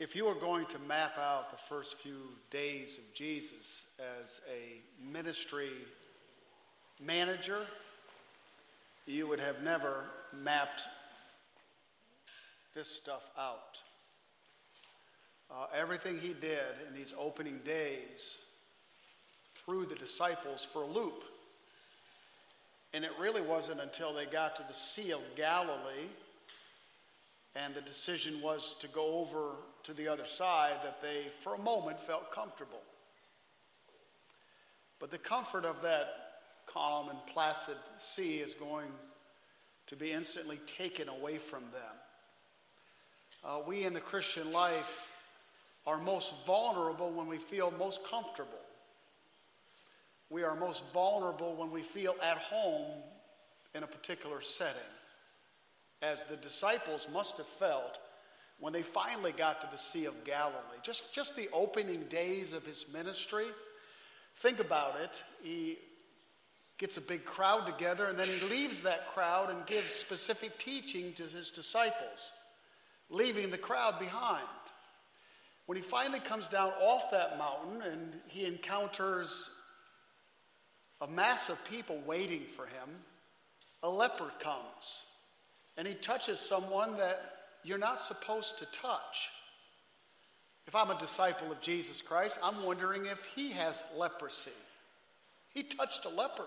If you were going to map out the first few days of Jesus as a ministry manager, you would have never mapped this stuff out. Uh, everything he did in these opening days threw the disciples for a loop. And it really wasn't until they got to the Sea of Galilee and the decision was to go over to the other side that they, for a moment, felt comfortable. But the comfort of that calm and placid sea is going to be instantly taken away from them. Uh, we in the Christian life are most vulnerable when we feel most comfortable. We are most vulnerable when we feel at home in a particular setting as the disciples must have felt when they finally got to the Sea of Galilee. Just, just the opening days of his ministry. Think about it. He gets a big crowd together, and then he leaves that crowd and gives specific teaching to his disciples, leaving the crowd behind. When he finally comes down off that mountain and he encounters a mass of people waiting for him, a leper comes and he touches someone that you're not supposed to touch. If I'm a disciple of Jesus Christ, I'm wondering if he has leprosy. He touched a leper.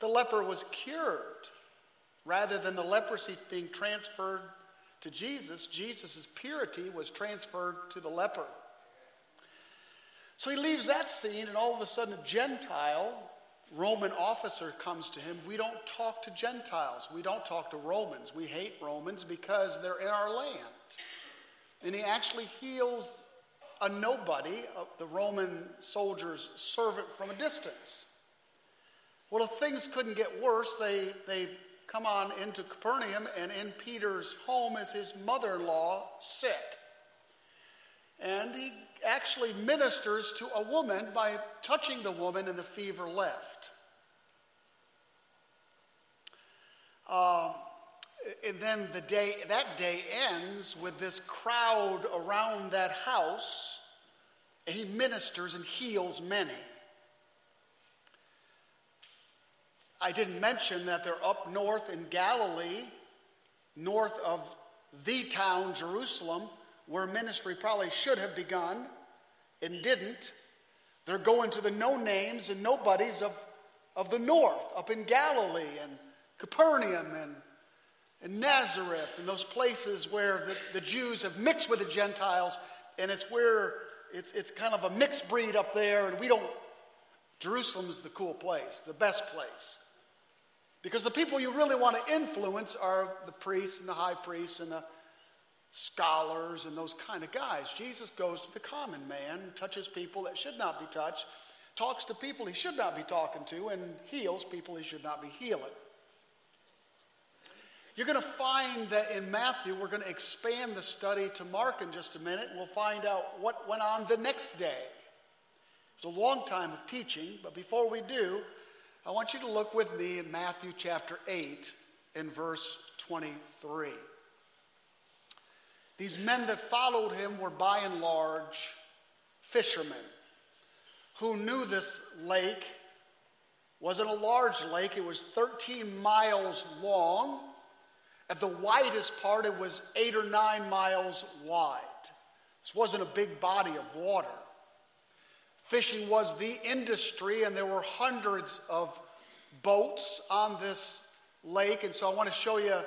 The leper was cured. Rather than the leprosy being transferred to Jesus, Jesus' purity was transferred to the leper. So he leaves that scene, and all of a sudden, a Gentile Roman officer comes to him, we don't talk to Gentiles. We don't talk to Romans. We hate Romans because they're in our land. And he actually heals a nobody, the Roman soldier's servant, from a distance. Well, if things couldn't get worse, they, they come on into Capernaum, and in Peter's home is his mother in law sick. And he actually ministers to a woman by touching the woman, and the fever left. Uh, and then the day that day ends with this crowd around that house, and he ministers and heals many. I didn't mention that they're up north in Galilee, north of the town Jerusalem, where ministry probably should have begun and didn't. They're going to the no names and nobodies of, of the north, up in Galilee and Capernaum and, and Nazareth, and those places where the, the Jews have mixed with the Gentiles, and it's where it's, it's kind of a mixed breed up there, and we don't. Jerusalem is the cool place, the best place. Because the people you really want to influence are the priests and the high priests and the scholars and those kind of guys. Jesus goes to the common man, touches people that should not be touched, talks to people he should not be talking to, and heals people he should not be healing. You're going to find that in Matthew, we're going to expand the study to Mark in just a minute, and we'll find out what went on the next day. It's a long time of teaching, but before we do, I want you to look with me in Matthew chapter 8 and verse 23. These men that followed him were by and large fishermen who knew this lake wasn't a large lake, it was 13 miles long. At the widest part, it was eight or nine miles wide. This wasn't a big body of water. Fishing was the industry, and there were hundreds of boats on this lake. And so I want to show you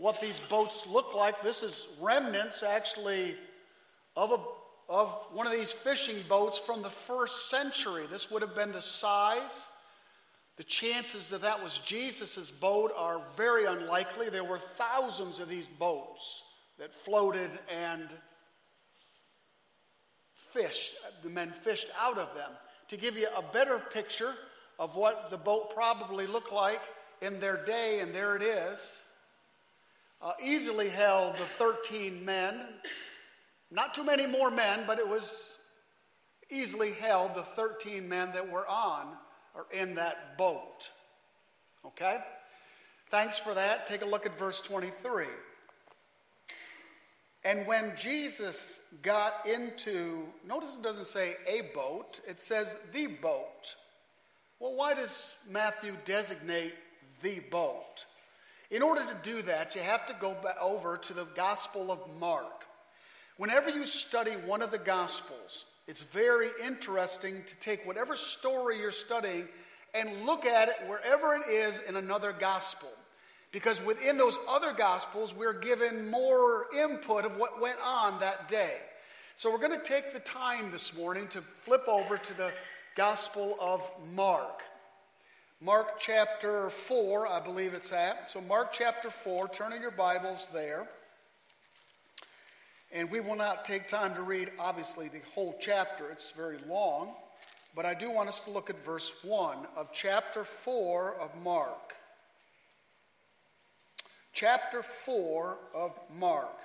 what these boats look like. This is remnants, actually, of, a, of one of these fishing boats from the first century. This would have been the size. The chances that that was Jesus' boat are very unlikely. There were thousands of these boats that floated and fished. The men fished out of them. To give you a better picture of what the boat probably looked like in their day, and there it is uh, easily held the 13 men. Not too many more men, but it was easily held the 13 men that were on or in that boat. Okay? Thanks for that. Take a look at verse 23. And when Jesus got into, notice it doesn't say a boat, it says the boat. Well, why does Matthew designate the boat? In order to do that, you have to go over to the Gospel of Mark. Whenever you study one of the Gospels, it's very interesting to take whatever story you're studying and look at it wherever it is in another Gospel. Because within those other Gospels, we're given more input of what went on that day. So we're going to take the time this morning to flip over to the Gospel of Mark. Mark chapter 4, I believe it's at. So, Mark chapter 4, turn in your Bibles there. And we will not take time to read, obviously, the whole chapter, it's very long. But I do want us to look at verse 1 of chapter 4 of Mark. Chapter 4 of Mark.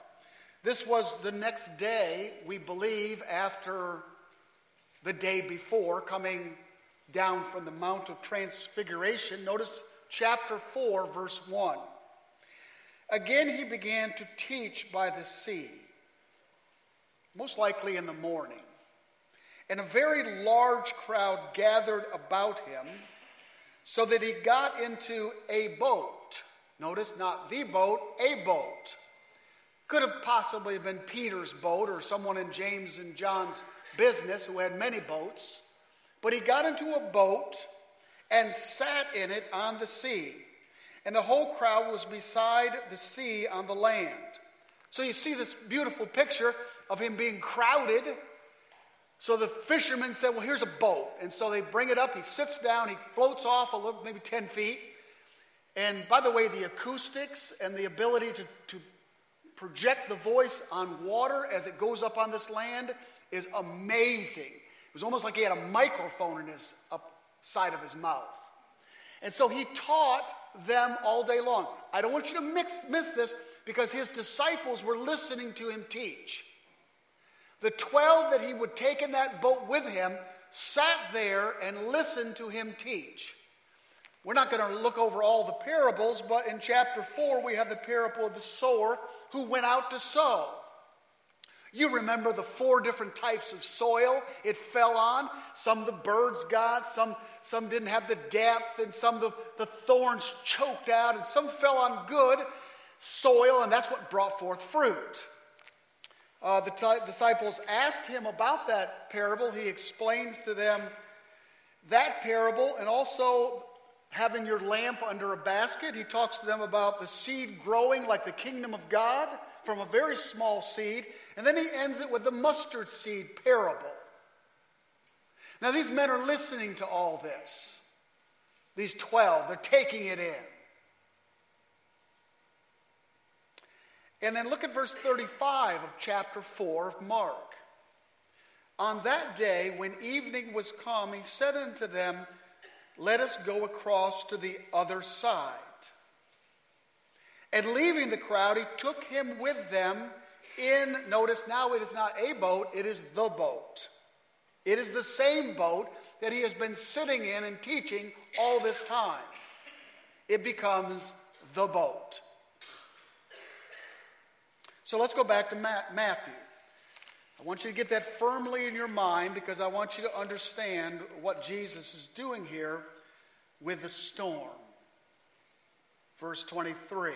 This was the next day, we believe, after the day before, coming down from the Mount of Transfiguration. Notice chapter 4, verse 1. Again, he began to teach by the sea, most likely in the morning. And a very large crowd gathered about him, so that he got into a boat. Notice, not the boat, a boat. Could have possibly been Peter's boat or someone in James and John's business who had many boats. But he got into a boat and sat in it on the sea. And the whole crowd was beside the sea on the land. So you see this beautiful picture of him being crowded. So the fishermen said, Well, here's a boat. And so they bring it up. He sits down. He floats off a little, maybe 10 feet. And by the way, the acoustics and the ability to, to project the voice on water as it goes up on this land is amazing was almost like he had a microphone in his side of his mouth. And so he taught them all day long. I don't want you to mix, miss this because his disciples were listening to him teach. The 12 that he would take in that boat with him sat there and listened to him teach. We're not going to look over all the parables, but in chapter 4, we have the parable of the sower who went out to sow. You remember the four different types of soil it fell on. Some the birds got, some, some didn't have the depth, and some the, the thorns choked out, and some fell on good soil, and that's what brought forth fruit. Uh, the t- disciples asked him about that parable. He explains to them that parable and also having your lamp under a basket. He talks to them about the seed growing like the kingdom of God from a very small seed, and then he ends it with the mustard seed parable. Now, these men are listening to all this. These 12, they're taking it in. And then look at verse 35 of chapter 4 of Mark. On that day, when evening was come, he said unto them, Let us go across to the other side. And leaving the crowd, he took him with them in, notice now it is not a boat, it is the boat. It is the same boat that he has been sitting in and teaching all this time. It becomes the boat. So let's go back to Matthew. I want you to get that firmly in your mind because I want you to understand what Jesus is doing here with the storm. Verse 23.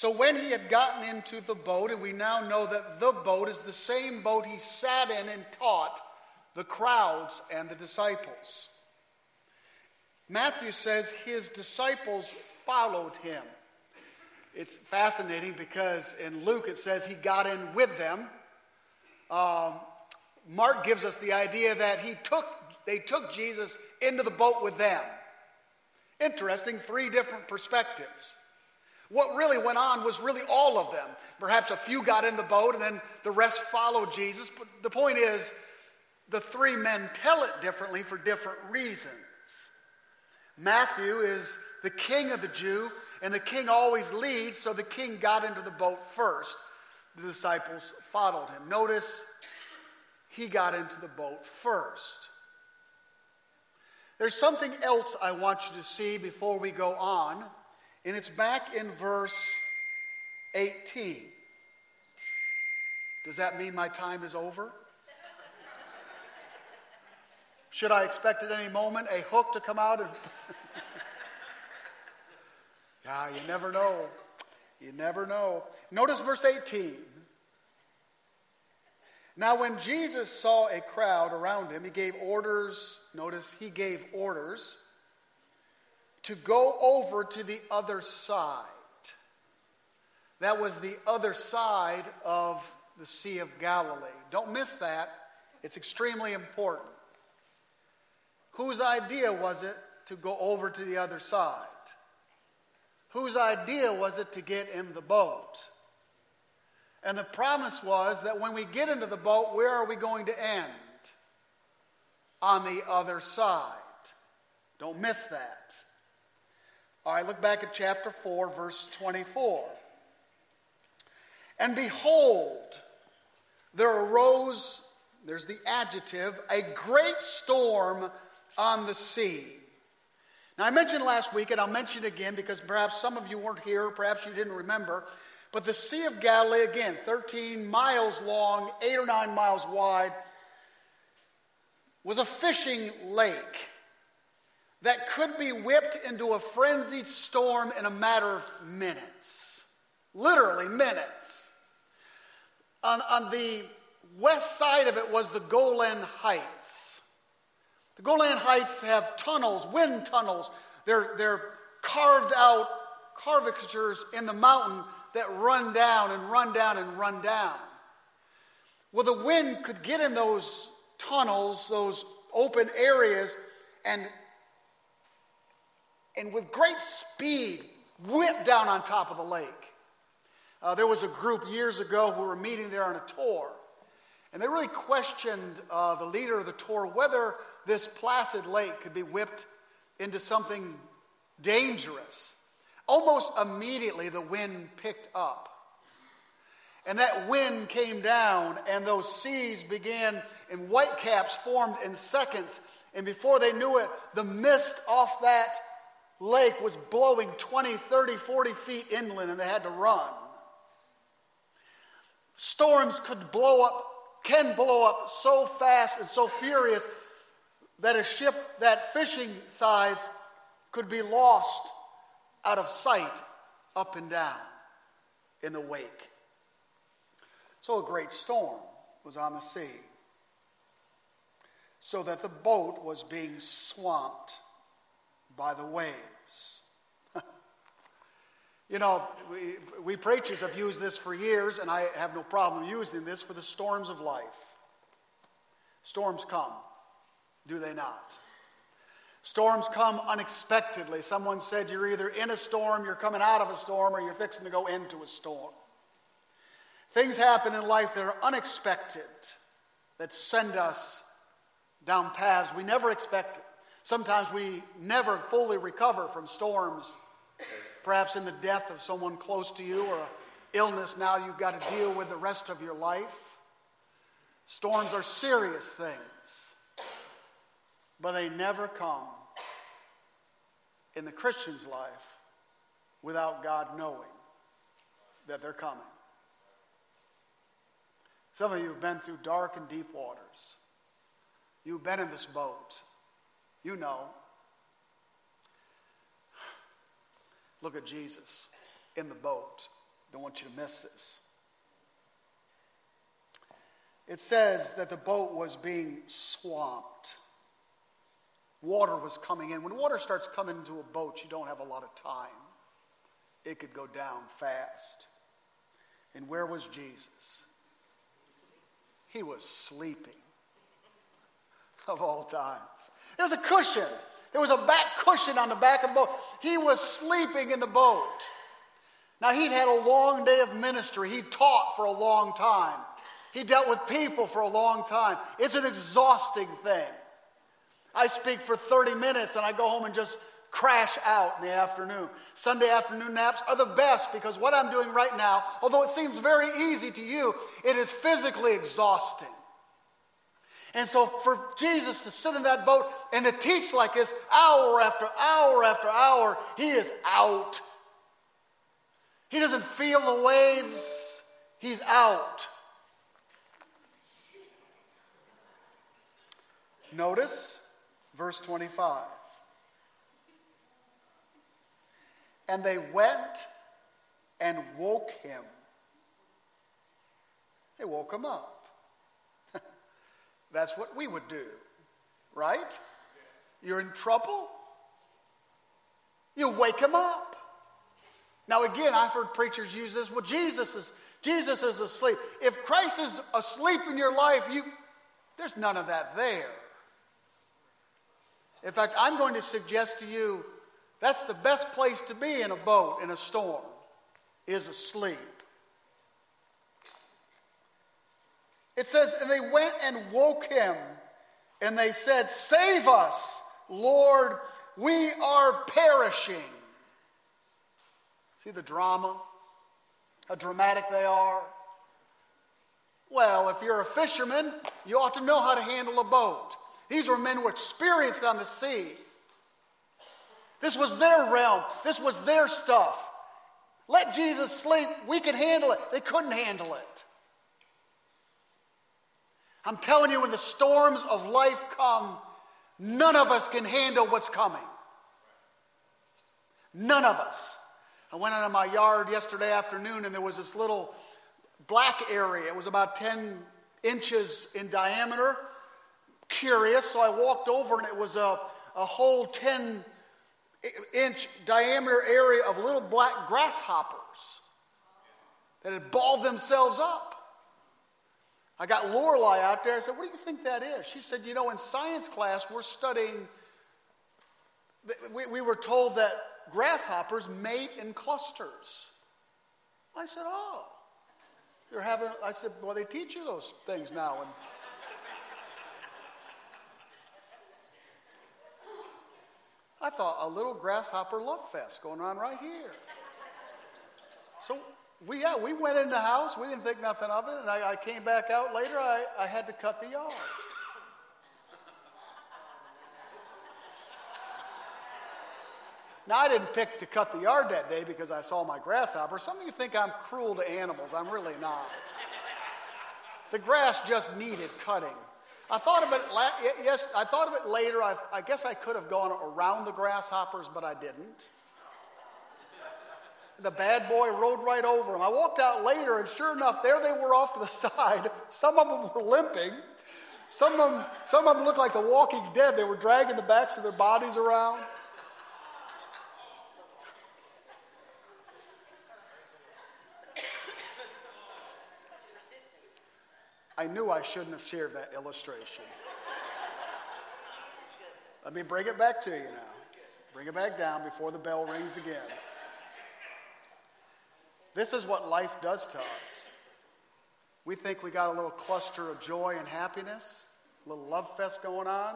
So when he had gotten into the boat, and we now know that the boat is the same boat he sat in and taught the crowds and the disciples. Matthew says his disciples followed him. It's fascinating because in Luke it says he got in with them. Um, Mark gives us the idea that he took, they took Jesus into the boat with them. Interesting, three different perspectives. What really went on was really all of them. Perhaps a few got in the boat and then the rest followed Jesus. But the point is, the three men tell it differently for different reasons. Matthew is the king of the Jew, and the king always leads, so the king got into the boat first. The disciples followed him. Notice he got into the boat first. There's something else I want you to see before we go on. And it's back in verse 18. Does that mean my time is over? Should I expect at any moment a hook to come out and. yeah, you never know. You never know. Notice verse 18. Now, when Jesus saw a crowd around him, he gave orders. Notice he gave orders to go over to the other side. That was the other side of the Sea of Galilee. Don't miss that, it's extremely important. Whose idea was it to go over to the other side? Whose idea was it to get in the boat? And the promise was that when we get into the boat, where are we going to end? On the other side. Don't miss that. All right, look back at chapter 4, verse 24. And behold, there arose, there's the adjective, a great storm on the sea. Now, I mentioned last week, and I'll mention again because perhaps some of you weren't here, perhaps you didn't remember, but the Sea of Galilee, again, 13 miles long, 8 or 9 miles wide, was a fishing lake that could be whipped into a frenzied storm in a matter of minutes. Literally, minutes. On, on the west side of it was the Golan Heights. The Golan Heights have tunnels, wind tunnels. They're, they're carved out curvatures in the mountain that run down and run down and run down. Well, the wind could get in those tunnels, those open areas, and and with great speed whipped down on top of the lake. Uh, there was a group years ago who were meeting there on a tour, and they really questioned uh, the leader of the tour whether this placid lake could be whipped into something dangerous. Almost immediately, the wind picked up. And that wind came down, and those seas began, and whitecaps formed in seconds. And before they knew it, the mist off that lake was blowing 20, 30, 40 feet inland and they had to run. Storms could blow up, can blow up so fast and so furious that a ship that fishing size could be lost out of sight up and down in the wake. So a great storm was on the sea, so that the boat was being swamped by the waves. you know, we, we preachers have used this for years, and I have no problem using this for the storms of life. Storms come, do they not? Storms come unexpectedly. Someone said you're either in a storm, you're coming out of a storm, or you're fixing to go into a storm. Things happen in life that are unexpected, that send us down paths we never expected. Sometimes we never fully recover from storms, perhaps in the death of someone close to you or illness now you've got to deal with the rest of your life. Storms are serious things, but they never come in the Christian's life without God knowing that they're coming. Some of you have been through dark and deep waters. You've been in this boat. You know. Look at Jesus in the boat. Don't want you to miss this. It says that the boat was being swamped. Water was coming in. When water starts coming into a boat, you don't have a lot of time. It could go down fast. And where was Jesus? He was sleeping of all times. There was a cushion. There was a back cushion on the back of the boat. He was sleeping in the boat. Now, he'd had a long day of ministry. He taught for a long time. He dealt with people for a long time. It's an exhausting thing. I speak for 30 minutes and I go home and just crash out in the afternoon. Sunday afternoon naps are the best because what I'm doing right now, although it seems very easy to you, it is physically exhausting. And so for Jesus to sit in that boat and to teach like this hour after hour after hour, he is out. He doesn't feel the waves, he's out. Notice verse 25. And they went and woke him. They woke him up. That's what we would do, right? You're in trouble? You wake him up. Now, again, I've heard preachers use this. Well, Jesus is Jesus is asleep. If Christ is asleep in your life, you there's none of that there. In fact, I'm going to suggest to you that's the best place to be in a boat in a storm is asleep. It says, and they went and woke him, and they said, Save us, Lord, we are perishing. See the drama? How dramatic they are? Well, if you're a fisherman, you ought to know how to handle a boat. These were men who were experienced on the sea. This was their realm, this was their stuff. Let Jesus sleep. We can handle it. They couldn't handle it. I'm telling you, when the storms of life come, none of us can handle what's coming. None of us. I went into my yard yesterday afternoon and there was this little black area. It was about 10 inches in diameter. Curious, so I walked over and it was a, a whole 10 inch diameter area of little black grasshoppers that had balled themselves up. I got Lorelei out there. I said, What do you think that is? She said, You know, in science class, we're studying, we, we were told that grasshoppers mate in clusters. I said, Oh. You're having, I said, Well, they teach you those things now. And I thought a little grasshopper love fest going on right here. So we yeah, we went in the house, we didn't think nothing of it, and I, I came back out later, I, I had to cut the yard. Now, I didn't pick to cut the yard that day because I saw my grasshopper. Some of you think I'm cruel to animals. I'm really not. The grass just needed cutting. I thought of it. Yes, I thought of it later. I, I guess I could have gone around the grasshoppers, but I didn't. The bad boy rode right over them. I walked out later, and sure enough, there they were off to the side. Some of them were limping. Some of them, some of them looked like the Walking Dead. They were dragging the backs of their bodies around. I knew I shouldn't have shared that illustration. Let me bring it back to you now. Bring it back down before the bell rings again. This is what life does to us. We think we got a little cluster of joy and happiness, a little love fest going on,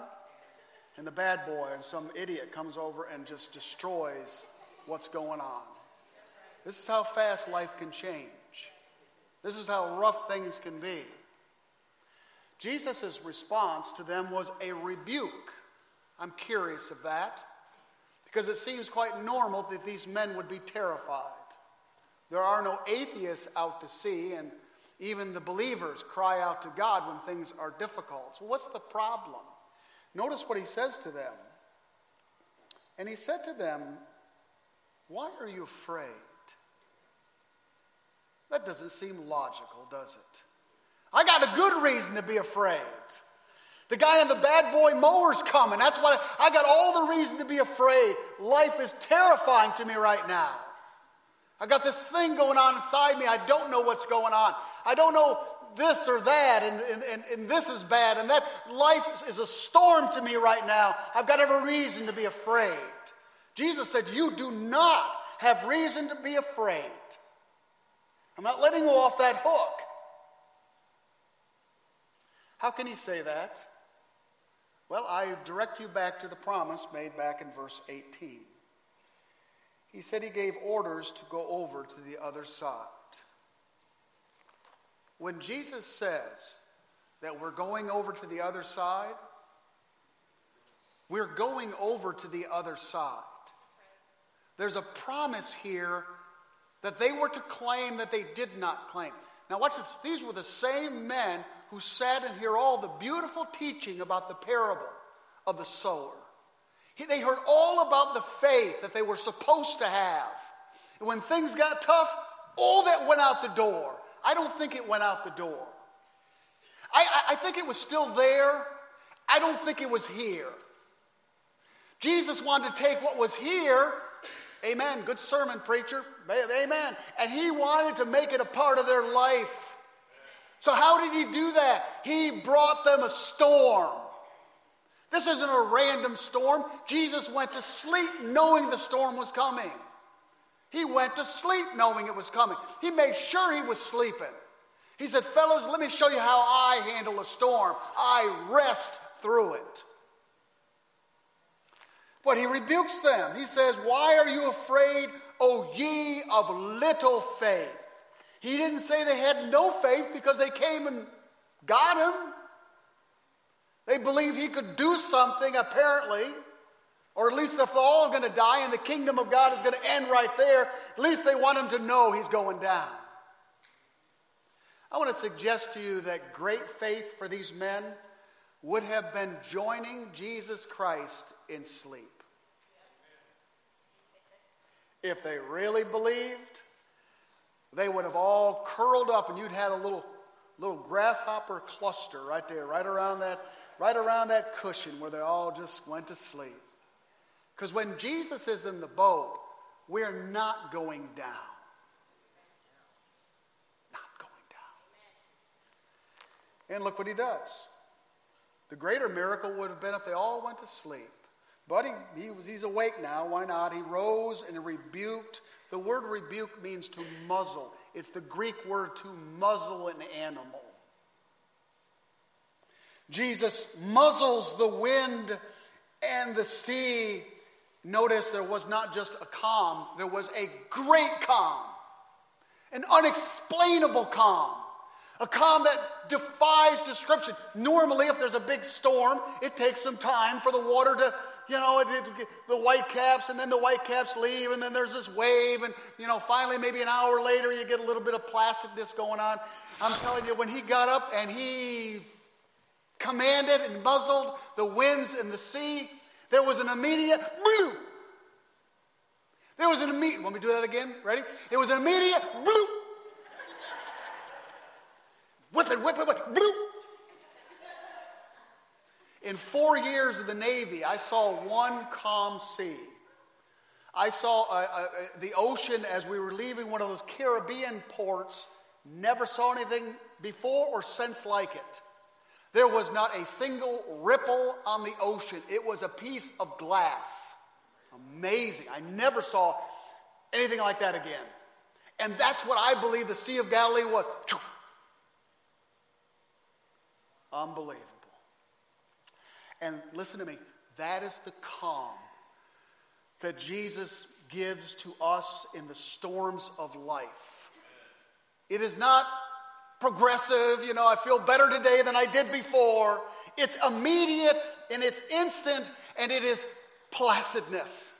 and the bad boy and some idiot comes over and just destroys what's going on. This is how fast life can change. This is how rough things can be. Jesus' response to them was a rebuke. I'm curious of that because it seems quite normal that these men would be terrified. There are no atheists out to sea, and even the believers cry out to God when things are difficult. So, what's the problem? Notice what he says to them. And he said to them, Why are you afraid? That doesn't seem logical, does it? I got a good reason to be afraid. The guy in the bad boy mower's coming. That's why I got all the reason to be afraid. Life is terrifying to me right now. I got this thing going on inside me. I don't know what's going on. I don't know this or that, and, and, and, and this is bad, and that life is, is a storm to me right now. I've got every reason to be afraid. Jesus said, You do not have reason to be afraid. I'm not letting you off that hook. How can he say that? Well, I direct you back to the promise made back in verse 18. He said he gave orders to go over to the other side. When Jesus says that we're going over to the other side, we're going over to the other side. There's a promise here that they were to claim that they did not claim. Now, watch this. These were the same men who sat and hear all the beautiful teaching about the parable of the sower. They heard all about the faith that they were supposed to have. And when things got tough, all that went out the door. I don't think it went out the door. I, I, I think it was still there. I don't think it was here. Jesus wanted to take what was here, amen, good sermon, preacher, amen, and he wanted to make it a part of their life. So, how did he do that? He brought them a storm. This isn't a random storm. Jesus went to sleep knowing the storm was coming. He went to sleep knowing it was coming. He made sure he was sleeping. He said, Fellows, let me show you how I handle a storm. I rest through it. But he rebukes them. He says, Why are you afraid, O ye of little faith? He didn't say they had no faith because they came and got him. They believed he could do something, apparently. Or at least if they're all going to die and the kingdom of God is going to end right there, at least they want him to know he's going down. I want to suggest to you that great faith for these men would have been joining Jesus Christ in sleep. If they really believed, they would have all curled up and you'd had a little little grasshopper cluster right there, right around that, right around that cushion where they all just went to sleep. Because when Jesus is in the boat, we're not going down. Not going down. And look what he does. The greater miracle would have been if they all went to sleep. But he, he was, he's awake now. Why not? He rose and rebuked. The word rebuke means to muzzle, it's the Greek word to muzzle an animal. Jesus muzzles the wind and the sea Notice there was not just a calm, there was a great calm, an unexplainable calm, a calm that defies description. Normally, if there's a big storm, it takes some time for the water to, you know, it, it, the white caps, and then the white caps leave, and then there's this wave, and, you know, finally, maybe an hour later, you get a little bit of placidness going on. I'm telling you, when he got up and he commanded and muzzled the winds and the sea, there was an immediate bloop. There was an immediate, want me do that again? Ready? There was an immediate bloop. whip it, whip it, whip it, bloop. In four years of the Navy, I saw one calm sea. I saw uh, uh, the ocean as we were leaving one of those Caribbean ports. Never saw anything before or since like it. There was not a single ripple on the ocean, it was a piece of glass. Amazing. I never saw anything like that again. And that's what I believe the Sea of Galilee was. Unbelievable. And listen to me, that is the calm that Jesus gives to us in the storms of life. It is not progressive, you know, I feel better today than I did before. It's immediate and it's instant and it is placidness.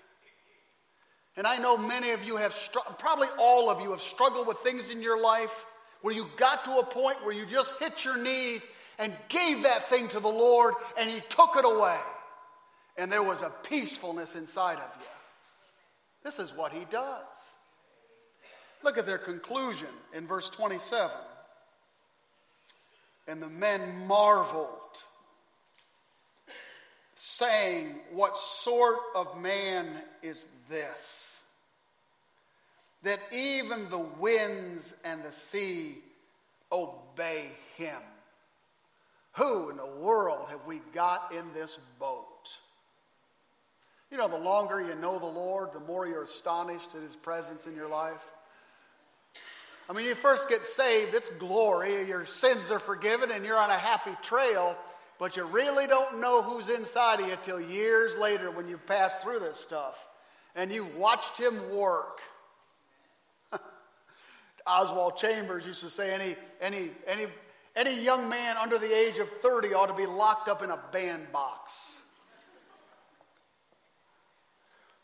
And I know many of you have, probably all of you have struggled with things in your life where you got to a point where you just hit your knees and gave that thing to the Lord and He took it away. And there was a peacefulness inside of you. This is what He does. Look at their conclusion in verse 27. And the men marveled, saying, What sort of man is this? That even the winds and the sea obey him. Who in the world have we got in this boat? You know, the longer you know the Lord, the more you're astonished at his presence in your life. I mean, you first get saved, it's glory. Your sins are forgiven and you're on a happy trail, but you really don't know who's inside of you till years later when you pass through this stuff and you've watched him work. Oswald Chambers used to say any, any, any, any young man under the age of 30 ought to be locked up in a bandbox.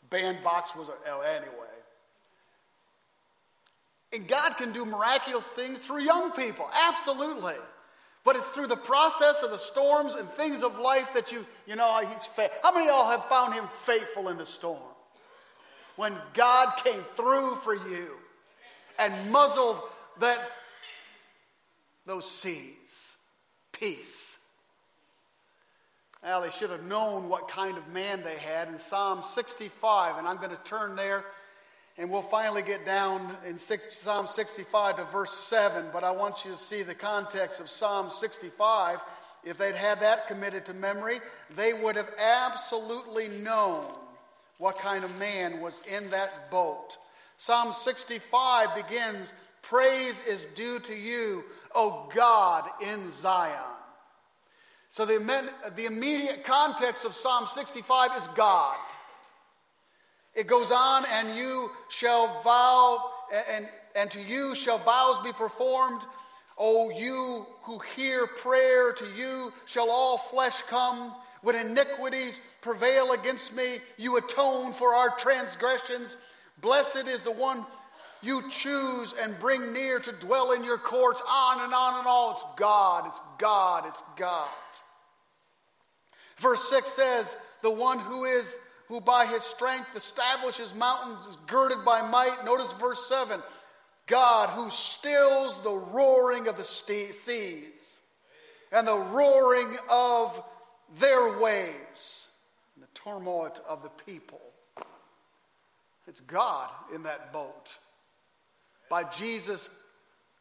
Bandbox was a, oh, anyway. And God can do miraculous things through young people, absolutely. But it's through the process of the storms and things of life that you, you know, he's fa- How many of y'all have found him faithful in the storm? When God came through for you and muzzled that those seas. Peace. Well, they should have known what kind of man they had in Psalm 65, and I'm going to turn there and we'll finally get down in Psalm 65 to verse 7, but I want you to see the context of Psalm 65. If they'd had that committed to memory, they would have absolutely known what kind of man was in that boat. Psalm 65 begins Praise is due to you, O God, in Zion. So the, the immediate context of Psalm 65 is God. It goes on, and you shall vow, and, and to you shall vows be performed. O you who hear prayer, to you shall all flesh come. When iniquities prevail against me, you atone for our transgressions. Blessed is the one you choose and bring near to dwell in your courts, on and on and on. It's God, it's God, it's God. Verse 6 says, The one who is who by his strength establishes mountains girded by might. Notice verse 7 God who stills the roaring of the seas and the roaring of their waves and the turmoil of the people. It's God in that boat. By Jesus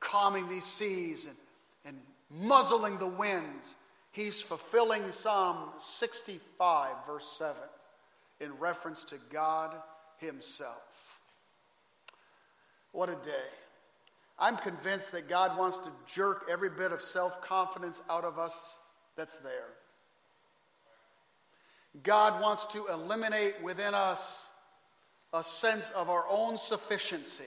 calming these seas and, and muzzling the winds, he's fulfilling Psalm 65, verse 7 in reference to God Himself. What a day. I'm convinced that God wants to jerk every bit of self confidence out of us that's there. God wants to eliminate within us a sense of our own sufficiency.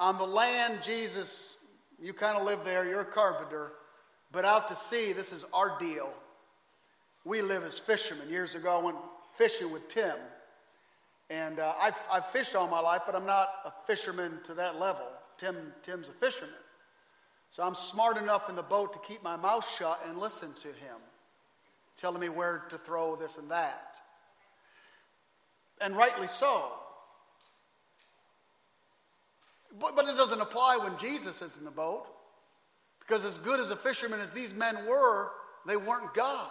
On the land, Jesus, you kind of live there, you're a carpenter, but out to sea, this is our deal. We live as fishermen. Years ago, I went fishing with Tim. And uh, I've, I've fished all my life, but I'm not a fisherman to that level. Tim, Tim's a fisherman. So I'm smart enough in the boat to keep my mouth shut and listen to him, telling me where to throw this and that. And rightly so. But, but it doesn't apply when Jesus is in the boat. Because as good as a fisherman as these men were, they weren't God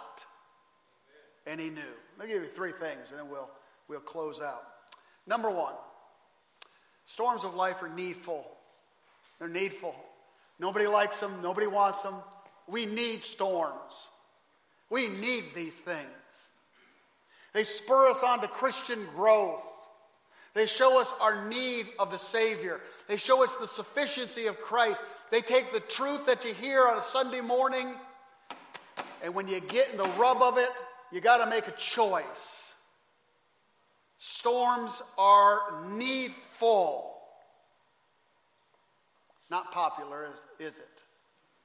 and he knew. I'll give you three things and then we'll, we'll close out. Number one, storms of life are needful. They're needful. Nobody likes them, nobody wants them. We need storms. We need these things. They spur us on to Christian growth. They show us our need of the Savior. They show us the sufficiency of Christ. They take the truth that you hear on a Sunday morning, and when you get in the rub of it, you got to make a choice. Storms are needful. Not popular, is, is it,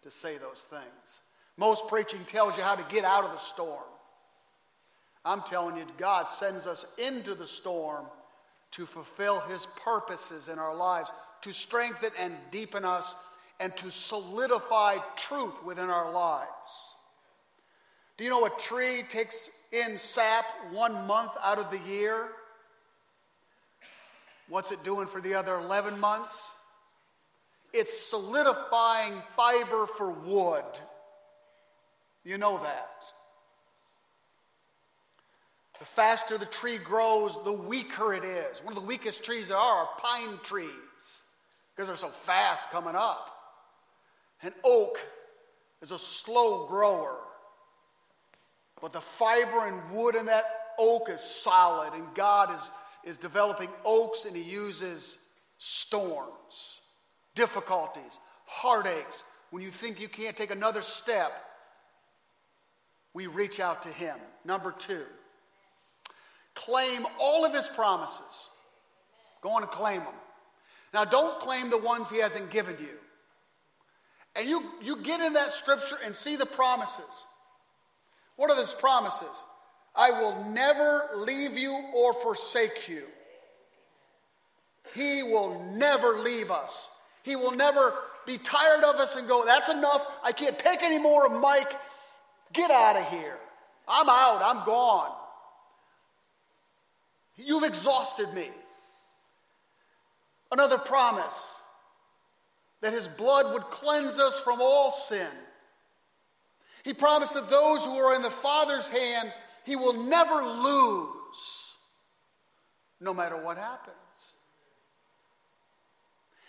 to say those things? Most preaching tells you how to get out of the storm. I'm telling you, God sends us into the storm to fulfill His purposes in our lives, to strengthen and deepen us, and to solidify truth within our lives. Do you know a tree takes in sap one month out of the year? What's it doing for the other 11 months? It's solidifying fiber for wood. You know that. The faster the tree grows, the weaker it is. One of the weakest trees there are are pine trees because they're so fast coming up. An oak is a slow grower. But the fiber and wood in that oak is solid, and God is, is developing oaks, and He uses storms, difficulties, heartaches. When you think you can't take another step, we reach out to Him. Number two, claim all of His promises. Go on and claim them. Now, don't claim the ones He hasn't given you. And you, you get in that scripture and see the promises. What are those promises? I will never leave you or forsake you. He will never leave us. He will never be tired of us and go, That's enough. I can't take any more of Mike. Get out of here. I'm out. I'm gone. You've exhausted me. Another promise that his blood would cleanse us from all sin. He promised that those who are in the Father's hand, he will never lose, no matter what happens.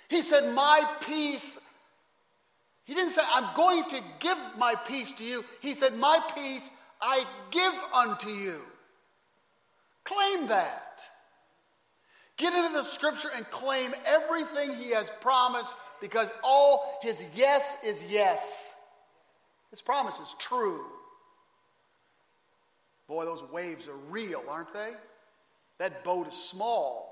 He said, My peace. He didn't say, I'm going to give my peace to you. He said, My peace I give unto you. Claim that. Get into the scripture and claim everything he has promised because all his yes is yes. His promise is true. Boy, those waves are real, aren't they? That boat is small.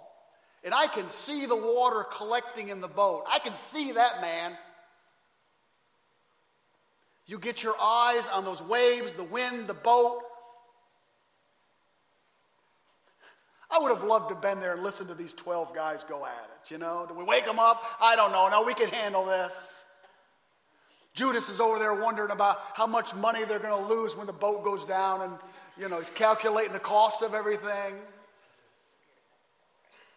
And I can see the water collecting in the boat. I can see that, man. You get your eyes on those waves, the wind, the boat. I would have loved to have been there and listened to these 12 guys go at it, you know? Do we wake them up? I don't know. No, we can handle this. Judas is over there wondering about how much money they're going to lose when the boat goes down and, you know, he's calculating the cost of everything.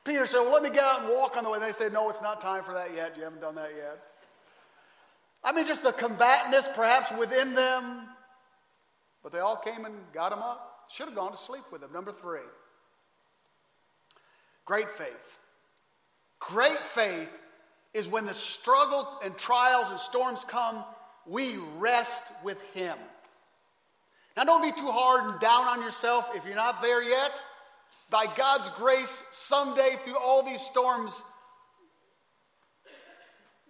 Peter said, Well, let me get out and walk on the way. And they said, No, it's not time for that yet. You haven't done that yet. I mean, just the combatantness perhaps within them. But they all came and got him up. Should have gone to sleep with him. Number three. Great faith. Great faith is when the struggle and trials and storms come, we rest with Him. Now, don't be too hard and down on yourself if you're not there yet. By God's grace, someday through all these storms,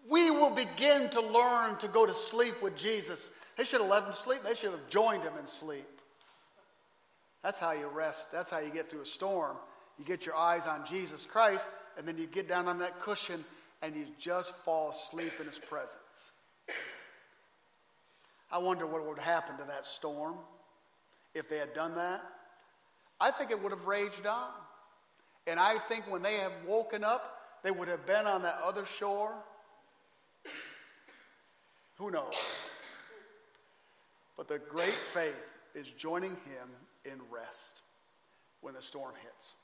we will begin to learn to go to sleep with Jesus. They should have let him sleep, they should have joined him in sleep. That's how you rest, that's how you get through a storm. You get your eyes on Jesus Christ, and then you get down on that cushion and you just fall asleep in his presence. I wonder what would happen to that storm if they had done that. I think it would have raged on. And I think when they have woken up, they would have been on that other shore. Who knows? But the great faith is joining him in rest when the storm hits.